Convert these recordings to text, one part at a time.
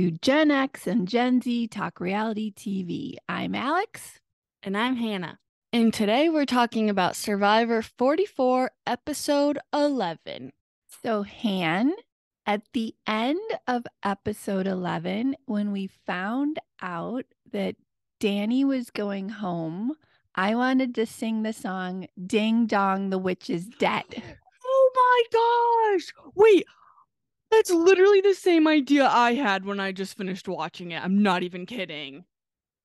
To Gen X and Gen Z Talk Reality TV. I'm Alex. And I'm Hannah. And today we're talking about Survivor 44, episode 11. So, Han, at the end of episode 11, when we found out that Danny was going home, I wanted to sing the song Ding Dong, the Witch is Dead. Oh my gosh. Wait, that's literally the same idea I had when I just finished watching it. I'm not even kidding.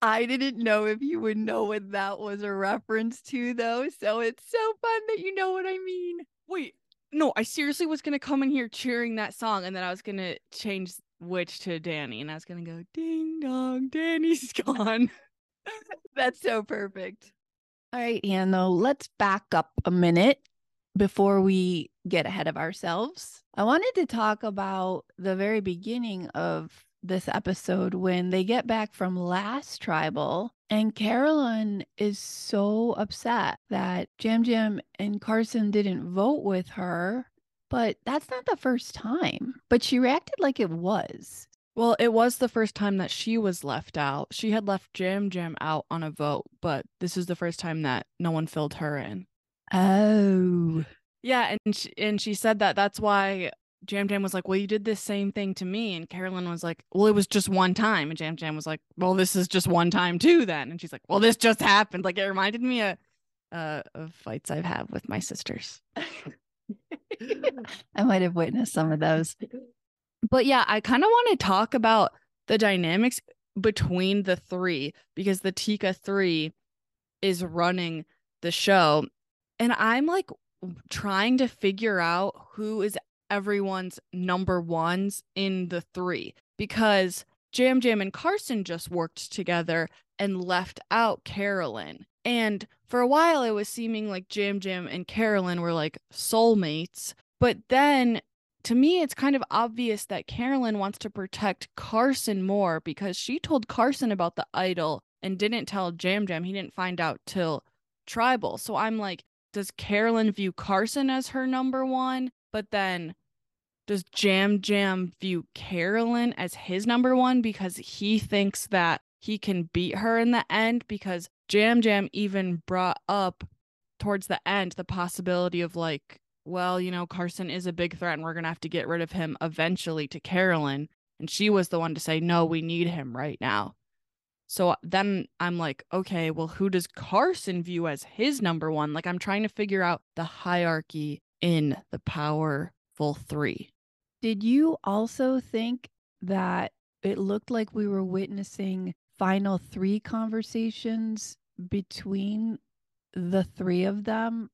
I didn't know if you would know what that was a reference to, though. So it's so fun that you know what I mean. Wait, no, I seriously was gonna come in here cheering that song, and then I was gonna change which to Danny, and I was gonna go ding dong, Danny's gone. That's so perfect. All right, Ian, though, let's back up a minute before we get ahead of ourselves. I wanted to talk about the very beginning of this episode when they get back from last tribal and Carolyn is so upset that Yam Yam and Carson didn't vote with her. But that's not the first time. But she reacted like it was. Well, it was the first time that she was left out. She had left Yam Yam out on a vote, but this is the first time that no one filled her in. Oh. Yeah, and she, and she said that that's why Yam Yam was like, "Well, you did this same thing to me," and Carolyn was like, "Well, it was just one time," and Yam Yam was like, "Well, this is just one time too, then," and she's like, "Well, this just happened." Like it reminded me of uh, of fights I've had with my sisters. I might have witnessed some of those. But yeah, I kind of want to talk about the dynamics between the three because the Tika three is running the show, and I'm like trying to figure out who is everyone's number ones in the three because Yam Yam and Carson just worked together and left out Carolyn. And for a while, it was seeming like Yam Yam and Carolyn were like soulmates. But then to me, it's kind of obvious that Carolyn wants to protect Carson more because she told Carson about the idol and didn't tell Yam Yam. He didn't find out till tribal. So I'm like, does Carolyn view Carson as her number one? But then does Yam Yam view Carolyn as his number one because he thinks that he can beat her in the end? Because Yam Yam even brought up towards the end the possibility of like, well, you know, Carson is a big threat and we're going to have to get rid of him eventually to Carolyn. And she was the one to say, no, we need him right now. So uh, then I'm like, okay, well, who does Carson view as his number one? Like, I'm trying to figure out the hierarchy in the powerful three. Did you also think that it looked like we were witnessing final three conversations between the three of them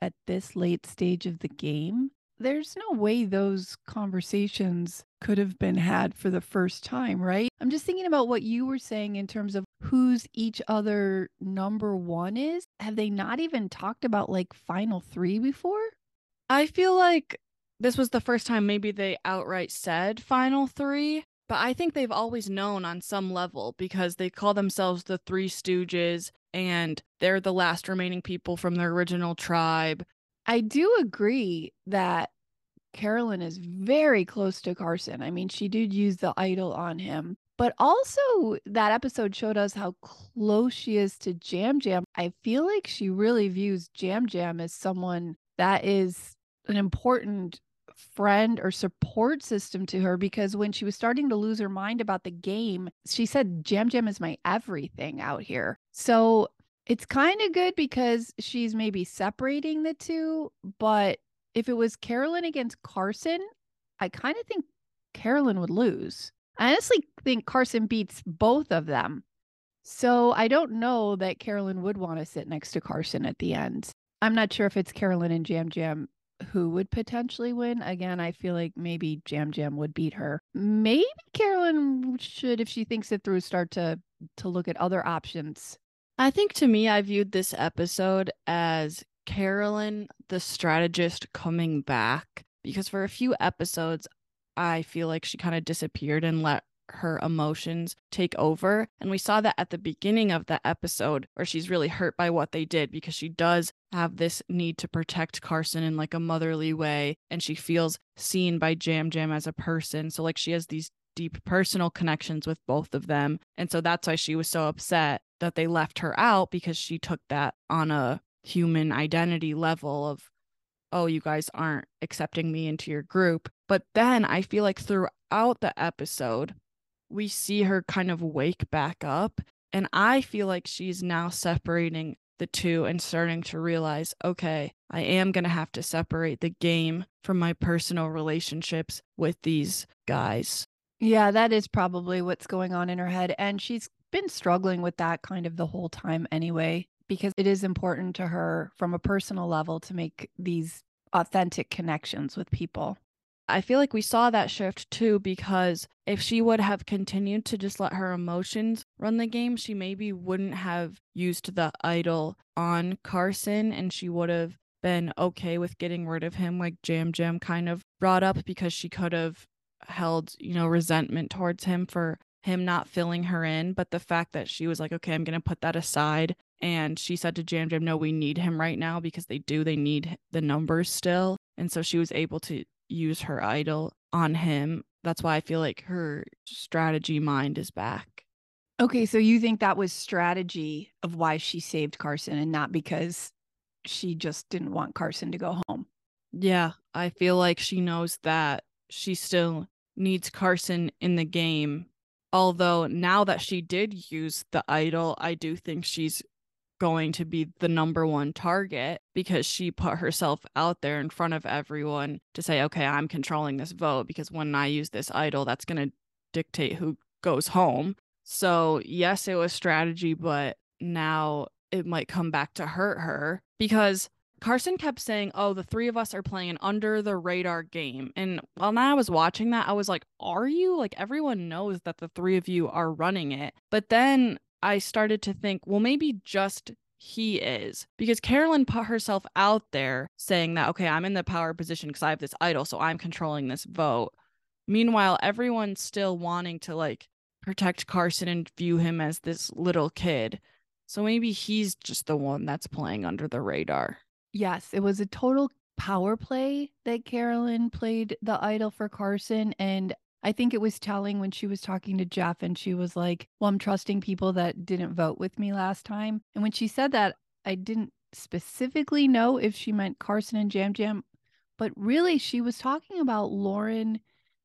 at this late stage of the game? There's no way those conversations could have been had for the first time, right? I'm just thinking about what you were saying in terms of who's each other number one is. Have they not even talked about like final three before? I feel like this was the first time maybe they outright said final three, but I think they've always known on some level because they call themselves the Three Stooges and they're the last remaining people from their original tribe. I do agree that Carolyn is very close to Carson. I mean, she did use the idol on him, but also that episode showed us how close she is to Yam Yam. I feel like she really views Yam Yam as someone that is an important friend or support system to her because when she was starting to lose her mind about the game, she said, Yam Yam is my everything out here. So it's kind of good because she's maybe separating the two, but if it was Carolyn against Carson, I kind of think Carolyn would lose. I honestly think Carson beats both of them. So I don't know that Carolyn would want to sit next to Carson at the end. I'm not sure if it's Carolyn and Yam Yam who would potentially win. Again, I feel like maybe Yam Yam would beat her. Maybe Carolyn should, if she thinks it through, start to to look at other options. I think to me, I viewed this episode as Carolyn, the strategist, coming back because for a few episodes, I feel like she kind of disappeared and let her emotions take over. And we saw that at the beginning of the episode where she's really hurt by what they did because she does have this need to protect Carson in like a motherly way. And she feels seen by Yam Yam as a person. So, like, she has these deep personal connections with both of them. And so that's why she was so upset that they left her out because she took that on a human identity level of, oh, you guys aren't accepting me into your group. But then I feel like throughout the episode, we see her kind of wake back up. And I feel like she's now separating the two and starting to realize, okay, I am going to have to separate the game from my personal relationships with these guys. Yeah, that is probably what's going on in her head. And she's been struggling with that kind of the whole time anyway, because it is important to her from a personal level to make these authentic connections with people. I feel like we saw that shift too because if she would have continued to just let her emotions run the game, she maybe wouldn't have used the idol on Carson and she would have been okay with getting rid of him, like Yam Yam kind of brought up, because she could have held, you know, resentment towards him for him not filling her in. But the fact that she was like, okay, I'm going to put that aside. And she said to Yam Yam, no, we need him right now because they do. They need the numbers still. And so she was able to use her idol on him. That's why I feel like her strategy mind is back. Okay, so you think that was strategy of why she saved Carson and not because she just didn't want Carson to go home. Yeah, I feel like she knows that she still needs Carson in the game. Although now that she did use the idol, I do think she's going to be the number one target because she put herself out there in front of everyone to say, okay, I'm controlling this vote because when I use this idol, that's going to dictate who goes home. So, yes, it was strategy, but now it might come back to hurt her because Carson kept saying, Oh, the three of us are playing an under the radar game. And while I was watching that, I was like, Are you? Like, everyone knows that the three of you are running it. But then I started to think, well, maybe just he is because Carolyn put herself out there saying that, okay, I'm in the power position because I have this idol, so I'm controlling this vote. Meanwhile, everyone's still wanting to like protect Carson and view him as this little kid. So maybe he's just the one that's playing under the radar. Yes, it was a total power play that Carolyn played the idol for Carson. And I think it was telling when she was talking to Jeff and she was like, Well, I'm trusting people that didn't vote with me last time. And when she said that, I didn't specifically know if she meant Carson and Yam Yam, but really she was talking about Lauren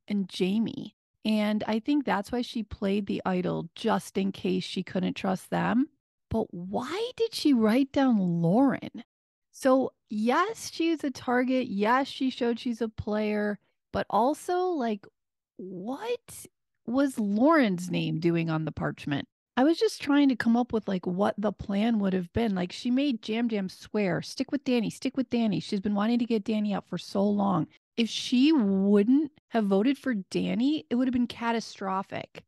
and Jamie. And I think that's why she played the idol just in case she couldn't trust them. But why did she write down Lauren? So, yes, she's a target. Yes, she showed she's a player, but also, like, what was Lauren's name doing on the parchment? I was just trying to come up with like what the plan would have been. Like she made Yam Yam swear, stick with Danny, stick with Danny. She's been wanting to get Danny out for so long. If she wouldn't have voted for Danny, it would have been catastrophic.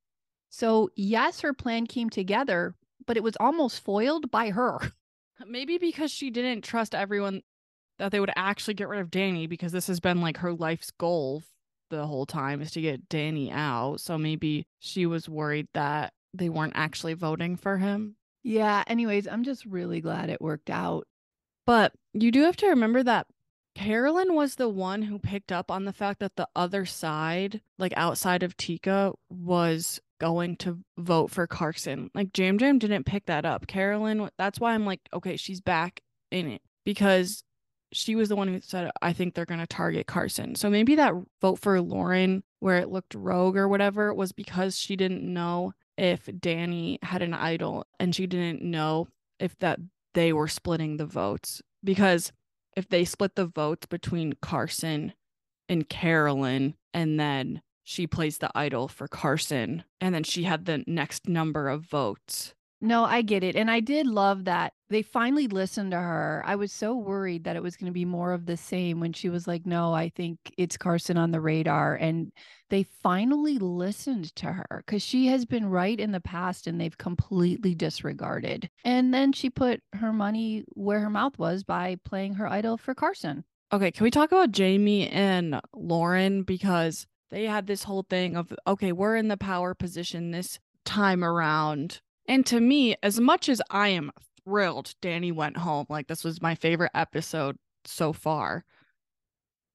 So, yes, her plan came together, but it was almost foiled by her. Maybe because she didn't trust everyone that they would actually get rid of Danny because this has been like her life's goal the whole time is to get Danny out. So maybe she was worried that they weren't actually voting for him. Yeah. Anyways, I'm just really glad it worked out. But you do have to remember that Carolyn was the one who picked up on the fact that the other side, like outside of Tika, was going to vote for Carson. Like Yam Yam didn't pick that up. Carolyn, that's why I'm like, okay, she's back in it because she was the one who said, I think they're going to target Carson. So maybe that vote for Lauren, where it looked rogue or whatever, was because she didn't know if Danny had an idol and she didn't know if that they were splitting the votes. Because if they split the votes between Carson and Carolyn, and then she plays the idol for Carson, and then she had the next number of votes, no, I get it. And I did love that they finally listened to her. I was so worried that it was going to be more of the same when she was like, no, I think it's Carson on the radar. And they finally listened to her because she has been right in the past and they've completely disregarded. And then she put her money where her mouth was by playing her idol for Carson. Okay, can we talk about Jamie and Lauren? Because they had this whole thing of, okay, we're in the power position this time around. And to me, as much as I am thrilled Danny went home, like this was my favorite episode so far.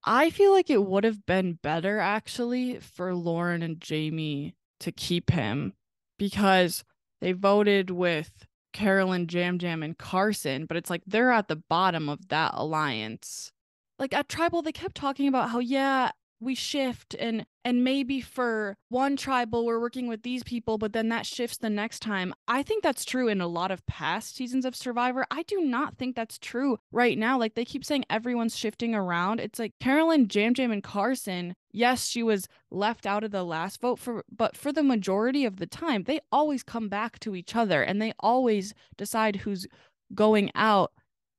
I feel like it would have been better actually for Lauren and Jamie to keep him because they voted with Carolyn, Yam Yam, and Carson, but it's like they're at the bottom of that alliance. Like at Tribal, they kept talking about how, yeah, we shift and and maybe for one tribal we're working with these people but then that shifts the next time. I think that's true in a lot of past seasons of survivor. I do not think that's true right now. Like they keep saying everyone's shifting around. It's like carolyn yam yam and carson yes she was left out of the last vote for but for the majority of the time they always come back to each other and they always decide who's going out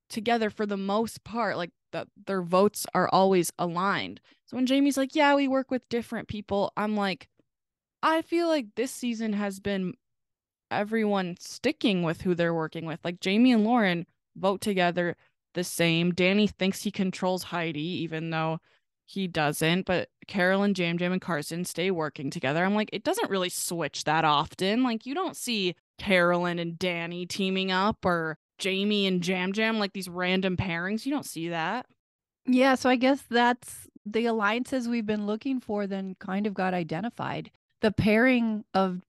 together for the most part. Like that their votes are always aligned. So when jamie's like yeah we work with different people i'm like i feel like this season has been everyone sticking with who they're working with. Like jamie and lauren vote together the same. Danny thinks he controls heidi even though he doesn't but carolyn yam yam and carson stay working together. I'm like it doesn't really switch that often. Like you don't see carolyn and danny teaming up or Jamie and Yam Yam, like these random pairings. You don't see that. Yeah, so I guess that's the alliances we've been looking for, then kind of got identified. The pairing of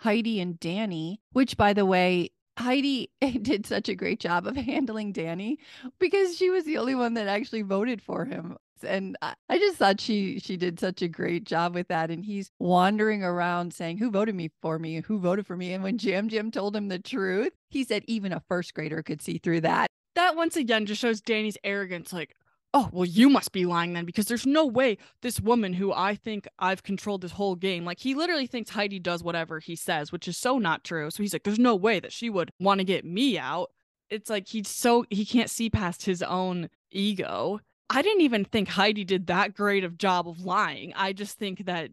Heidi and Danny, which, by the way, Heidi did such a great job of handling Danny because she was the only one that actually voted for him and I just thought she she did such a great job with that. And he's wandering around saying, "Who voted me for me? Who voted for me?" And when Yam Yam told him the truth, he said even a first grader could see through that. That once again just shows Danny's arrogance. Like, oh well, you must be lying then because there's no way this woman who I think I've controlled this whole game. Like he literally thinks Heidi does whatever he says, which is so not true. So he's like, there's no way that she would want to get me out. It's like he's so he can't see past his own ego I didn't even think Heidi did that great of job of lying. I just think that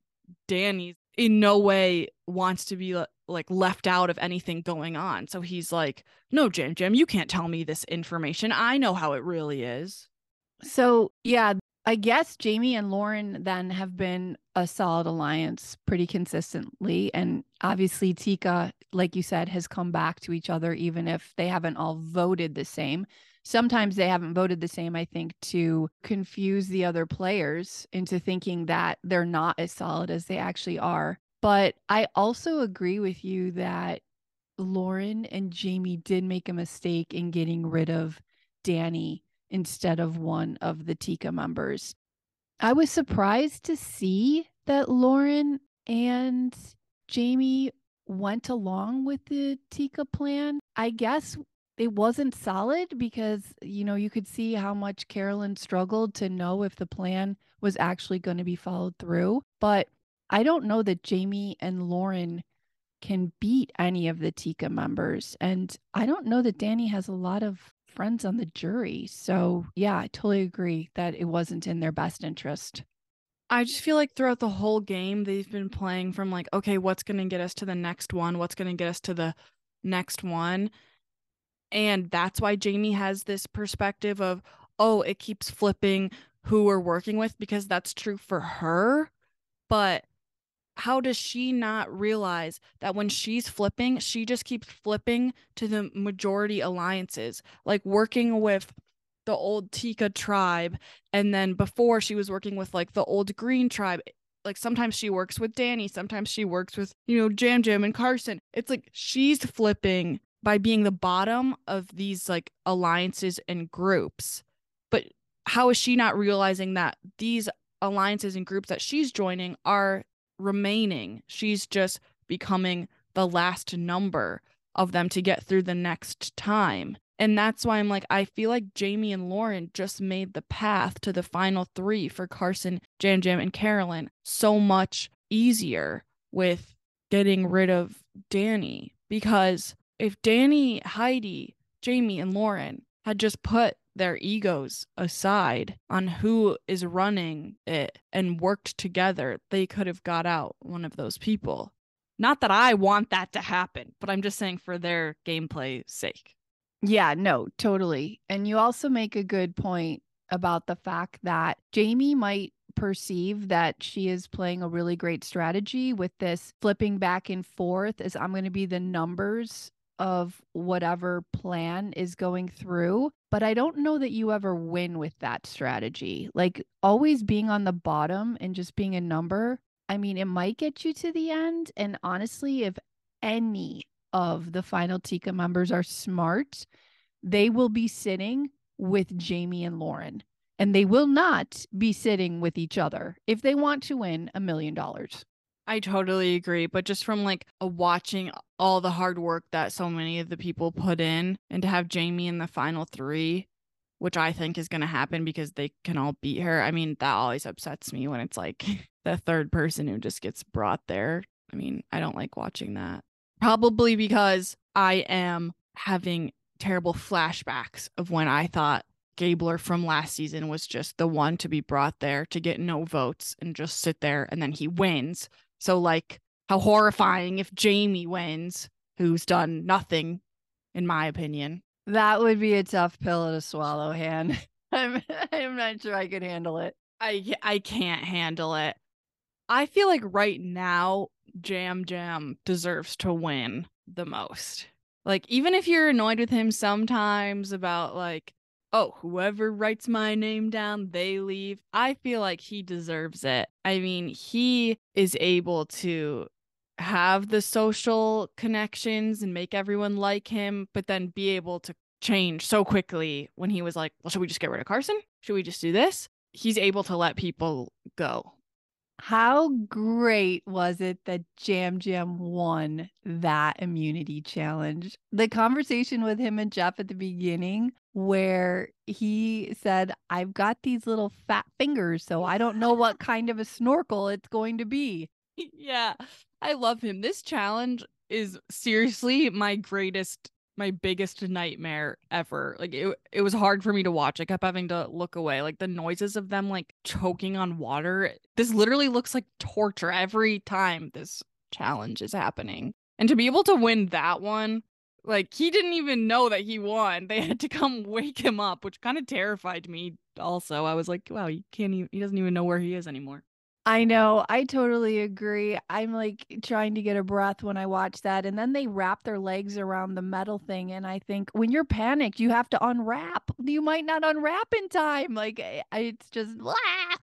Danny in no way wants to be uh, like left out of anything going on. So he's like, "No, Jim, Jim, you can't tell me this information. I know how it really is." So, yeah, I guess Jamie and Lauren then have been a solid alliance pretty consistently. And obviously, Tika, like you said, has come back to each other, even if they haven't all voted the same sometimes they haven't voted the same, I think, to confuse the other players into thinking that they're not as solid as they actually are. But I also agree with you that Lauren and Jamie did make a mistake in getting rid of Danny instead of one of the Tika members. I was surprised to see that Lauren and Jamie went along with the Tika plan. I guess it wasn't solid because you know you could see how much Carolyn struggled to know if the plan was actually going to be followed through but I don't know that Jamie and Lauren can beat any of the Tika members and I don't know that Danny has a lot of friends on the jury so yeah I totally agree that it wasn't in their best interest. I just feel like throughout the whole game they've been playing from like okay what's going to get us to the next one? What's going to get us to the next one and that's why Jamie has this perspective of, oh, it keeps flipping who we're working with because that's true for her. But how does she not realize that when she's flipping, she just keeps flipping to the majority alliances, like working with the old Tika tribe. And then before she was working with like the old Green tribe. Like sometimes she works with Danny, sometimes she works with, you know, Yam Yam and Carson. It's like she's flipping by being the bottom of these like alliances and groups. But how is she not realizing that these alliances and groups that she's joining are remaining? She's just becoming the last number of them to get through the next time. And that's why I'm like, I feel like Jamie and Lauren just made the path to the final three for Carson, Yam Yam, and Carolyn so much easier with getting rid of Danny because if Danny, Heidi, Jamie, and Lauren had just put their egos aside on who is running it and worked together, they could have got out one of those people. Not that I want that to happen, but I'm just saying for their gameplay sake. Yeah, no, totally. And you also make a good point about the fact that Jamie might perceive that she is playing a really great strategy with this flipping back and forth as I'm going to be the numbers of whatever plan is going through. But I don't know that you ever win with that strategy. Like always being on the bottom and just being a number. I mean, it might get you to the end. And honestly, if any of the final Tika members are smart, they will be sitting with Jamie and Lauren and they will not be sitting with each other if they want to win a million dollars. I totally agree, but just from like watching all the hard work that so many of the people put in and to have Jamie in the final 3, which I think is going to happen because they can all beat her. I mean, that always upsets me when it's like the third person who just gets brought there. I mean, I don't like watching that. Probably because I am having terrible flashbacks of when I thought Gabler from last season was just the one to be brought there to get no votes and just sit there and then he wins. So like how horrifying if Jamie wins, who's done nothing in my opinion. That would be a tough pill to swallow, Han. I'm I'm not sure I could handle it. I I can't handle it. I feel like right now Yam Yam deserves to win the most. Like even if you're annoyed with him sometimes about like oh, whoever writes my name down, they leave. I feel like he deserves it. I mean, he is able to have the social connections and make everyone like him, but then be able to change so quickly when he was like, well, should we just get rid of Carson? Should we just do this? He's able to let people go. How great was it that Yam Yam won that immunity challenge? The conversation with him and Jeff at the beginning, where he said, I've got these little fat fingers, so I don't know what kind of a snorkel it's going to be. Yeah, I love him. This challenge is seriously my greatest my biggest nightmare ever. Like it it was hard for me to watch. I kept having to look away. Like the noises of them like choking on water. This literally looks like torture every time this challenge is happening. And to be able to win that one, like he didn't even know that he won. They had to come wake him up, which kind of terrified me also. I was like, wow, he can't even he doesn't even know where he is anymore. I know. I totally agree. I'm like trying to get a breath when I watch that. And then they wrap their legs around the metal thing. And I think when you're panicked, you have to unwrap. You might not unwrap in time. Like eh, it's just, blah.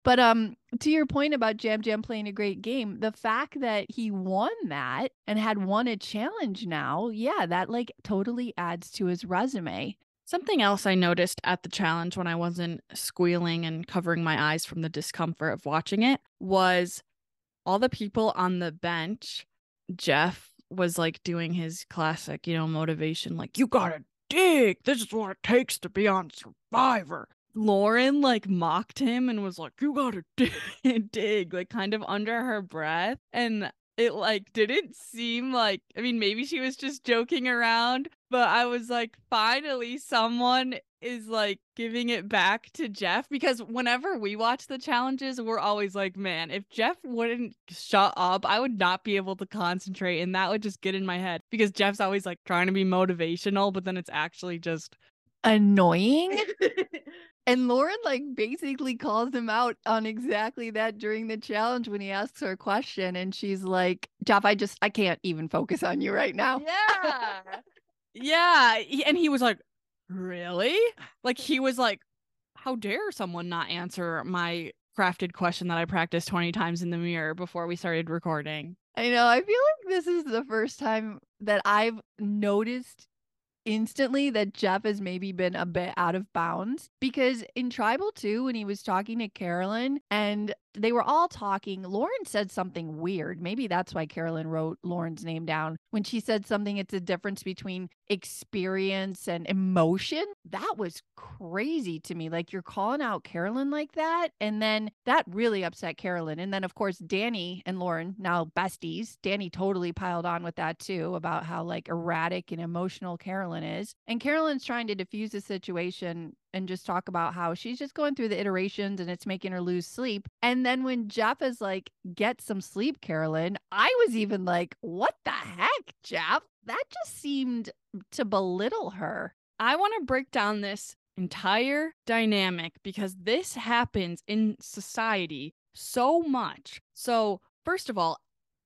but um, to your point about Yam Yam playing a great game, the fact that he won that and had won a challenge now, yeah, that like totally adds to his resume. Something else I noticed at the challenge when I wasn't squealing and covering my eyes from the discomfort of watching it was all the people on the bench. Jeff was like doing his classic, you know, motivation, like, you gotta dig. This is what it takes to be on Survivor. Lauren like mocked him and was like, you gotta dig, like kind of under her breath. And it like didn't seem like I mean maybe she was just joking around, but I was like finally someone is like giving it back to Jeff because whenever we watch the challenges, we're always like, man, if Jeff wouldn't shut up, I would not be able to concentrate and that would just get in my head because Jeff's always like trying to be motivational, but then it's actually just annoying. And Lauren like basically calls him out on exactly that during the challenge when he asks her a question and she's like, Jeff, I just I can't even focus on you right now. Yeah. Yeah. And he was like, Really? Like he was like, How dare someone not answer my crafted question that I practiced 20 times in the mirror before we started recording? I know. I feel like this is the first time that I've noticed instantly that Jeff has maybe been a bit out of bounds because in Tribal 2, when he was talking to Carolyn and they were all talking, Lauren said something weird. Maybe that's why Carolyn wrote Lauren's name down. When she said something, it's a difference between experience and emotion. That was crazy to me. Like you're calling out Carolyn like that. And then that really upset Carolyn. And then, of course, Danny and Lauren, now besties, Danny totally piled on with that too about how like erratic and emotional Carolyn is. And Carolyn's trying to diffuse the situation and just talk about how she's just going through the iterations and it's making her lose sleep. And then when Jeff is like, get some sleep, Carolyn, I was even like, what the heck, Jeff? That just seemed to belittle her. I want to break down this entire dynamic because this happens in society so much. So, first of all,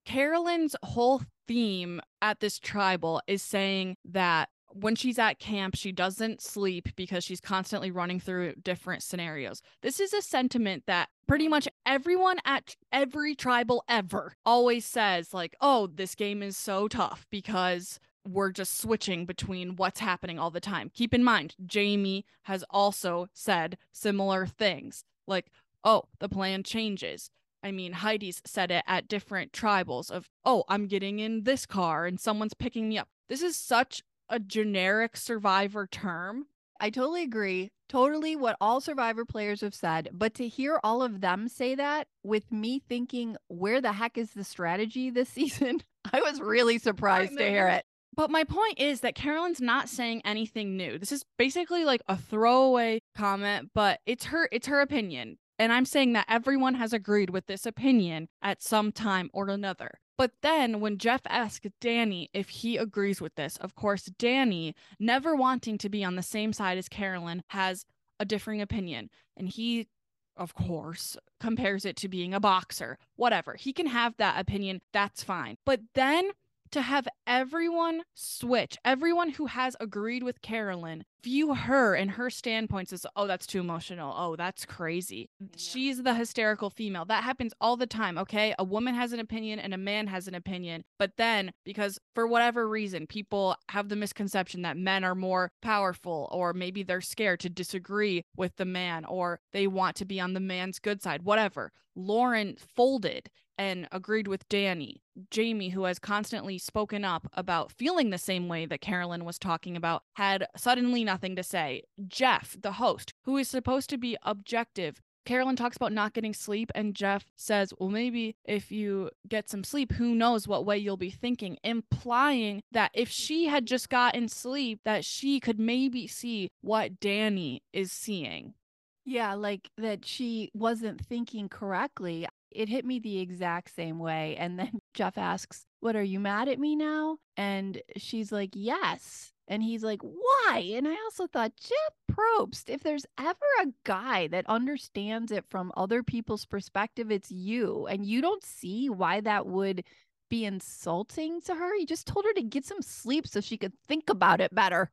Carolyn's whole theme at this tribal is saying that when she's at camp, she doesn't sleep because she's constantly running through different scenarios. This is a sentiment that pretty much everyone at every tribal ever always says, like, oh, this game is so tough because we're just switching between what's happening all the time. Keep in mind, Jamie has also said similar things like, oh, the plan changes. I mean, Heidi's said it at different tribals of, oh, I'm getting in this car and someone's picking me up. This is such a generic survivor term. I totally agree. Totally what all survivor players have said. But to hear all of them say that with me thinking, where the heck is the strategy this season? I was really surprised to hear it. But my point is that Carolyn's not saying anything new. This is basically like a throwaway comment, but it's her it's her opinion. And I'm saying that everyone has agreed with this opinion at some time or another. But then when Jeff asks Danny if he agrees with this, of course, Danny, never wanting to be on the same side as Carolyn, has a differing opinion. And he, of course, compares it to being a boxer. Whatever. He can have that opinion. That's fine. But then to have everyone switch, everyone who has agreed with Carolyn, view her and her standpoints as, oh, that's too emotional. Oh, that's crazy. Yeah. She's the hysterical female. That happens all the time, okay? A woman has an opinion and a man has an opinion. But then, because for whatever reason, people have the misconception that men are more powerful, or maybe they're scared to disagree with the man, or they want to be on the man's good side, whatever. Lauren folded and agreed with Danny. Jamie, who has constantly spoken up about feeling the same way that Carolyn was talking about, had suddenly nothing to say. Jeff, the host, who is supposed to be objective, Carolyn talks about not getting sleep, and Jeff says, Well, maybe if you get some sleep, who knows what way you'll be thinking, implying that if she had just gotten sleep, that she could maybe see what Danny is seeing. Yeah, like that she wasn't thinking correctly. It hit me the exact same way. And then Jeff asks, What are you mad at me now? And she's like, Yes. And he's like, Why? And I also thought, Jeff Probst, if there's ever a guy that understands it from other people's perspective, it's you. And you don't see why that would be insulting to her. He just told her to get some sleep so she could think about it better.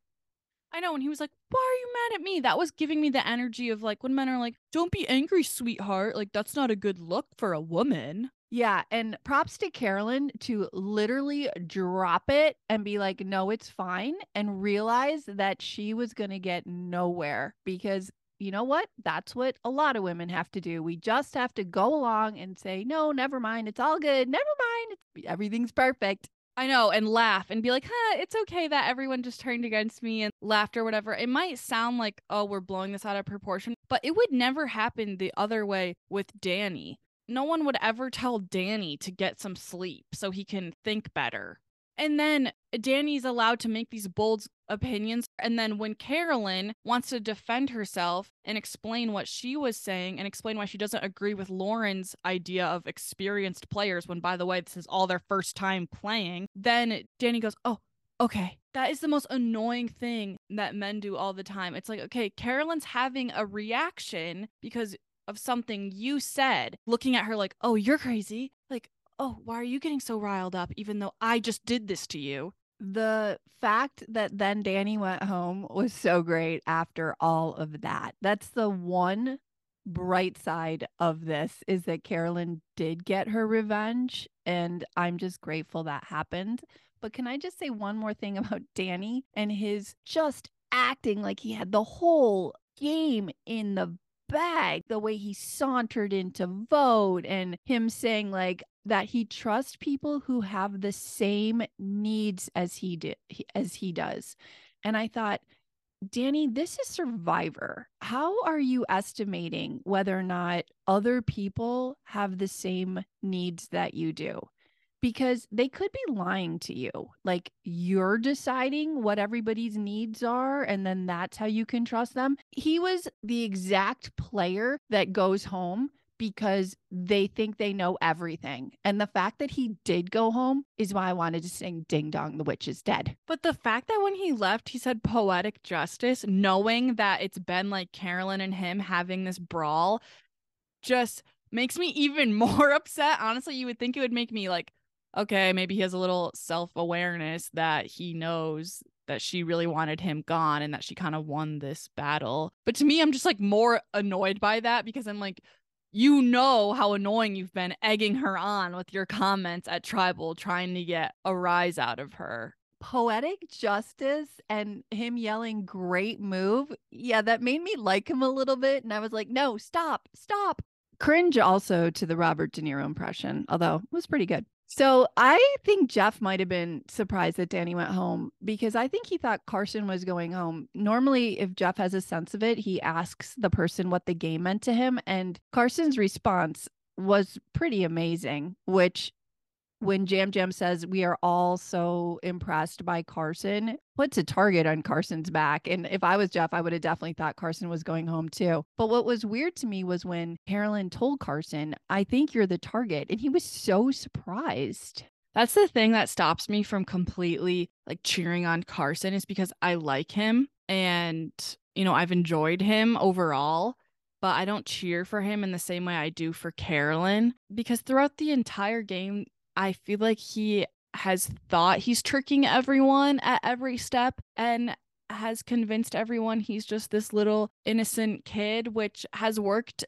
I know. And he was like, Why are you mad at me? That was giving me the energy of like when men are like, Don't be angry, sweetheart. Like, that's not a good look for a woman. Yeah. And props to Carolyn to literally drop it and be like, No, it's fine. And realize that she was going to get nowhere because you know what? That's what a lot of women have to do. We just have to go along and say, No, never mind. It's all good. Never mind. It's, everything's perfect. I know, and laugh and be like, huh, it's okay that everyone just turned against me and laughed or whatever. It might sound like, oh, we're blowing this out of proportion, but it would never happen the other way with Danny. No one would ever tell Danny to get some sleep so he can think better. And then Danny's allowed to make these bold opinions. And then when Carolyn wants to defend herself and explain what she was saying and explain why she doesn't agree with Lauren's idea of experienced players, when by the way, this is all their first time playing, then Danny goes, Oh, okay. That is the most annoying thing that men do all the time. It's like, okay, Carolyn's having a reaction because of something you said, looking at her like, oh, you're crazy. Like, oh, why are you getting so riled up even though I just did this to you? The fact that then Danny went home was so great after all of that. That's the one bright side of this is that Carolyn did get her revenge and I'm just grateful that happened. But can I just say one more thing about Danny and his just acting like he had the whole game in the bag, the way he sauntered into vote and him saying like that he trusts people who have the same needs as he did as he does. And I thought, Danny, this is survivor. How are you estimating whether or not other people have the same needs that you do? Because they could be lying to you. Like you're deciding what everybody's needs are, and then that's how you can trust them. He was the exact player that goes home because they think they know everything. And the fact that he did go home is why I wanted to sing Ding Dong, the witch is dead. But the fact that when he left, he said poetic justice, knowing that it's been like Carolyn and him having this brawl, just makes me even more upset. Honestly, you would think it would make me like, okay, maybe he has a little self awareness that he knows that she really wanted him gone and that she kind of won this battle. But to me, I'm just like more annoyed by that because I'm like, you know how annoying you've been egging her on with your comments at Tribal, trying to get a rise out of her. Poetic justice and him yelling, great move. Yeah, that made me like him a little bit. And I was like, no, stop, stop. Cringe also to the Robert De Niro impression, although it was pretty good. So I think Jeff might have been surprised that Danny went home because I think he thought Carson was going home. Normally, if Jeff has a sense of it, he asks the person what the game meant to him. And Carson's response was pretty amazing, which when Yam Yam says we are all so impressed by Carson, puts a target on Carson's back. And if I was Jeff, I would have definitely thought Carson was going home too. But what was weird to me was when Carolyn told Carson, I think you're the target. And he was so surprised. That's the thing that stops me from completely like cheering on Carson is because I like him and, you know, I've enjoyed him overall but I don't cheer for him in the same way I do for Carolyn because throughout the entire game, I feel like he has thought he's tricking everyone at every step and has convinced everyone he's just this little innocent kid, which has worked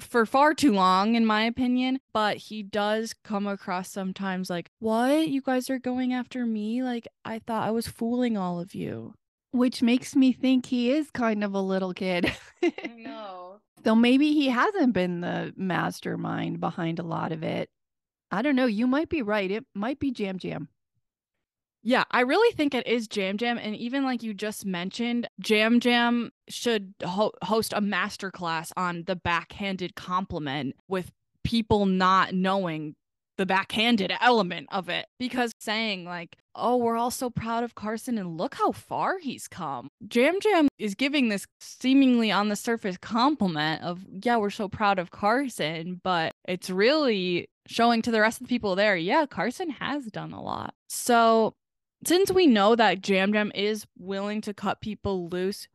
for far too long, in my opinion. But he does come across sometimes like, What? You guys are going after me? Like, I thought I was fooling all of you. Which makes me think he is kind of a little kid. I know. So maybe he hasn't been the mastermind behind a lot of it. I don't know. You might be right. It might be Yam Yam. Yeah, I really think it is Yam Yam. And even like you just mentioned, Yam Yam should ho- host a masterclass on the backhanded compliment with people not knowing the backhanded element of it because saying like oh we're all so proud of carson and look how far he's come yam yam is giving this seemingly on the surface compliment of yeah we're so proud of carson but it's really showing to the rest of the people there, yeah, Carson has done a lot. So, since we know that Yam Yam is willing to cut people loose,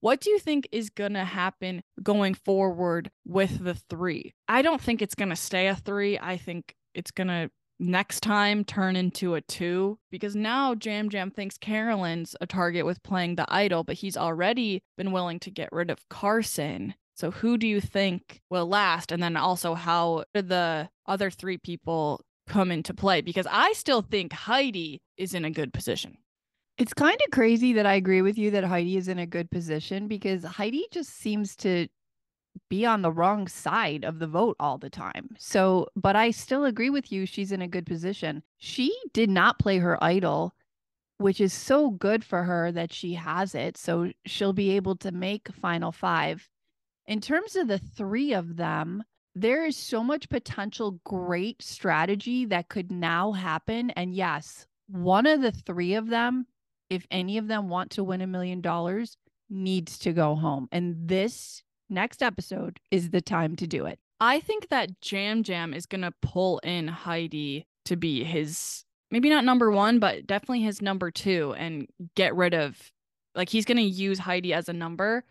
what do you think is going to happen going forward with the three? I don't think it's going to stay a three. I think it's going to next time turn into a two because now Yam Yam thinks Carolyn's a target with playing the idol, but he's already been willing to get rid of Carson. So who do you think will last? And then also how the other three people come into play? Because I still think Heidi is in a good position. It's kind of crazy that I agree with you that Heidi is in a good position because Heidi just seems to be on the wrong side of the vote all the time. So, but I still agree with you. She's in a good position. She did not play her idol, which is so good for her that she has it. So she'll be able to make final five in terms of the three of them, there is so much potential great strategy that could now happen. And yes, one of the three of them, if any of them want to win a million dollars, needs to go home. And this next episode is the time to do it. I think that Yam Yam is going to pull in Heidi to be his, maybe not number one, but definitely his number two and get rid of, like, he's going to use Heidi as a number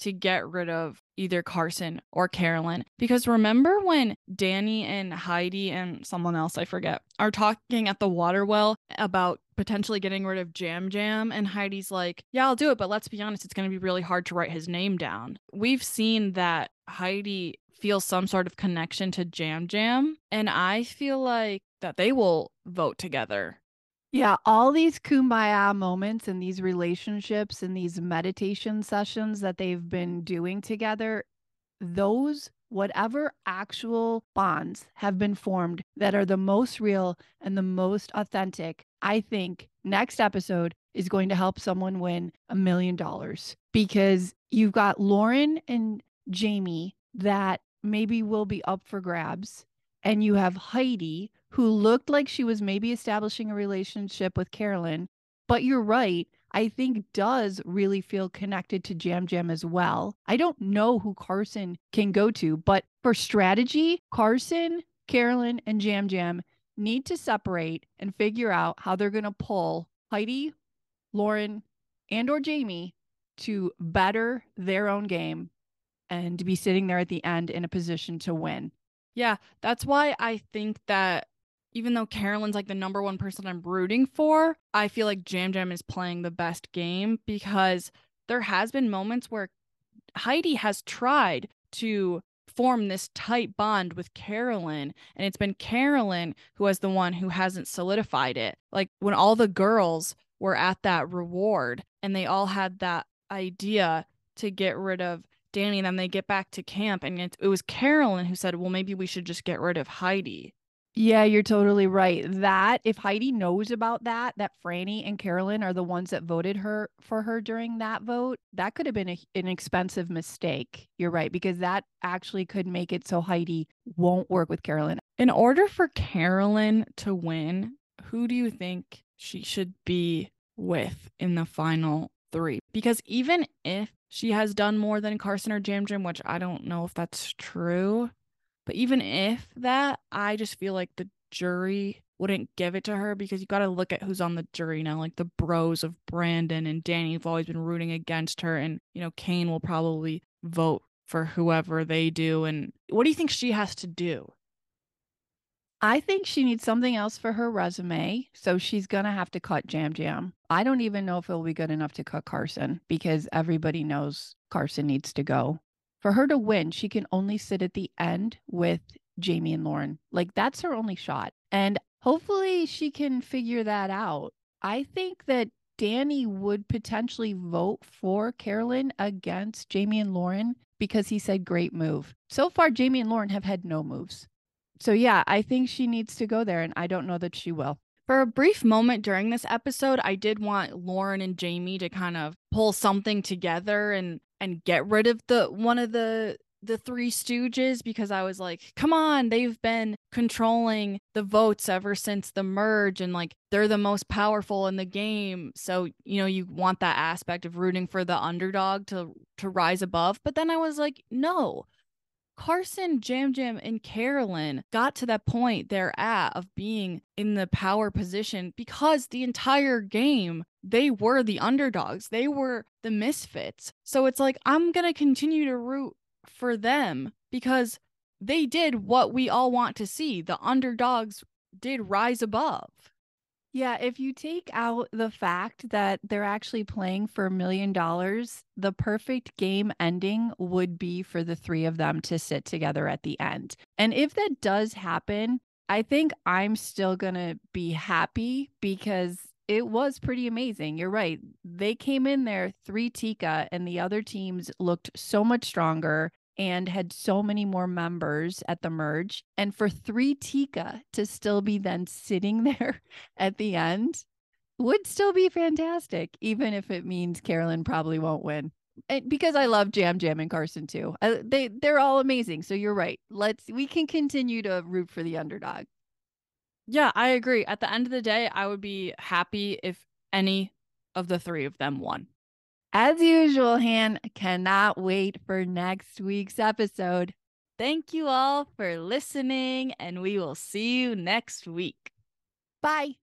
to get rid of either Carson or Carolyn. Because remember when Danny and Heidi and someone else, I forget, are talking at the water well about potentially getting rid of Yam Yam? And Heidi's like, Yeah, I'll do it. But let's be honest, it's going to be really hard to write his name down. We've seen that Heidi feels some sort of connection to Yam Yam. And I feel like that they will vote together yeah, all these kumbaya moments and these relationships and these meditation sessions that they've been doing together, those whatever actual bonds have been formed that are the most real and the most authentic, I think next episode is going to help someone win a million dollars because you've got Lauren and Jamie that maybe will be up for grabs. And you have Heidi, who looked like she was maybe establishing a relationship with Carolyn. But you're right. I think does really feel connected to Yam Yam as well. I don't know who Carson can go to, but for strategy, Carson, Carolyn, and Yam Yam need to separate and figure out how they're going to pull Heidi, Lauren, and or Jamie to better their own game and to be sitting there at the end in a position to win. Yeah, that's why I think that even though Carolyn's like the number one person I'm rooting for, I feel like Yam Yam is playing the best game because there has been moments where Heidi has tried to form this tight bond with Carolyn and it's been Carolyn who has the one who hasn't solidified it. Like when all the girls were at that reward and they all had that idea to get rid of Danny and then they get back to camp and it, it was Carolyn who said, "Well, maybe we should just get rid of Heidi." Yeah, you're totally right. That if Heidi knows about that, that Frannie and Carolyn are the ones that voted her for her during that vote, that could have been a, an expensive mistake. You're right because that actually could make it so Heidi won't work with Carolyn. In order for Carolyn to win, who do you think she should be with in the final 3? Because even if she has done more than Carson or Yam Yam, which I don't know if that's true, but even if that, I just feel like the jury wouldn't give it to her because you got to look at who's on the jury now. Like the bros of Brandon and Danny have always been rooting against her. And, you know, Kane will probably vote for whoever they do. And what do you think she has to do? I think she needs something else for her resume. So she's going to have to cut Yam Yam. I don't even know if it'll be good enough to cut Carson because everybody knows Carson needs to go for her to win, she can only sit at the end with Jaime and Lauren. Like that's her only shot. And hopefully she can figure that out. I think that Danny would potentially vote for Carolyn against Jaime and Lauren because he said great move. So far, Jaime and Lauren have had no moves. So, yeah, I think she needs to go there, and I don't know that she will. For a brief moment during this episode, I did want Lauren and Jaime to kind of pull something together and and get rid of the one of the the three stooges because I was like, come on, they've been controlling the votes ever since the merge and like they're the most powerful in the game. So, you know, you want that aspect of rooting for the underdog to to rise above. But then I was like, no. Carson, Yam Yam, and Carolyn got to that point they're at of being in the power position because the entire game they were the underdogs. They were the misfits. So it's like, I'm going to continue to root for them because they did what we all want to see. The underdogs did rise above. Yeah, if you take out the fact that they're actually playing for a million dollars, the perfect game ending would be for the three of them to sit together at the end. And if that does happen, I think I'm still going to be happy because it was pretty amazing. You're right. They came in there three Tika, and the other teams looked so much stronger and had so many more members at the merge. And for three Tika to still be then sitting there at the end would still be fantastic, even if it means Carolyn probably won't win. And because I love Yam Yam and Carson too. Uh, they they're all amazing. So you're right. Let's we can continue to root for the underdog. Yeah, I agree. At the end of the day, I would be happy if any of the three of them won. As usual, Han cannot wait for next week's episode. Thank you all for listening, and we will see you next week. Bye.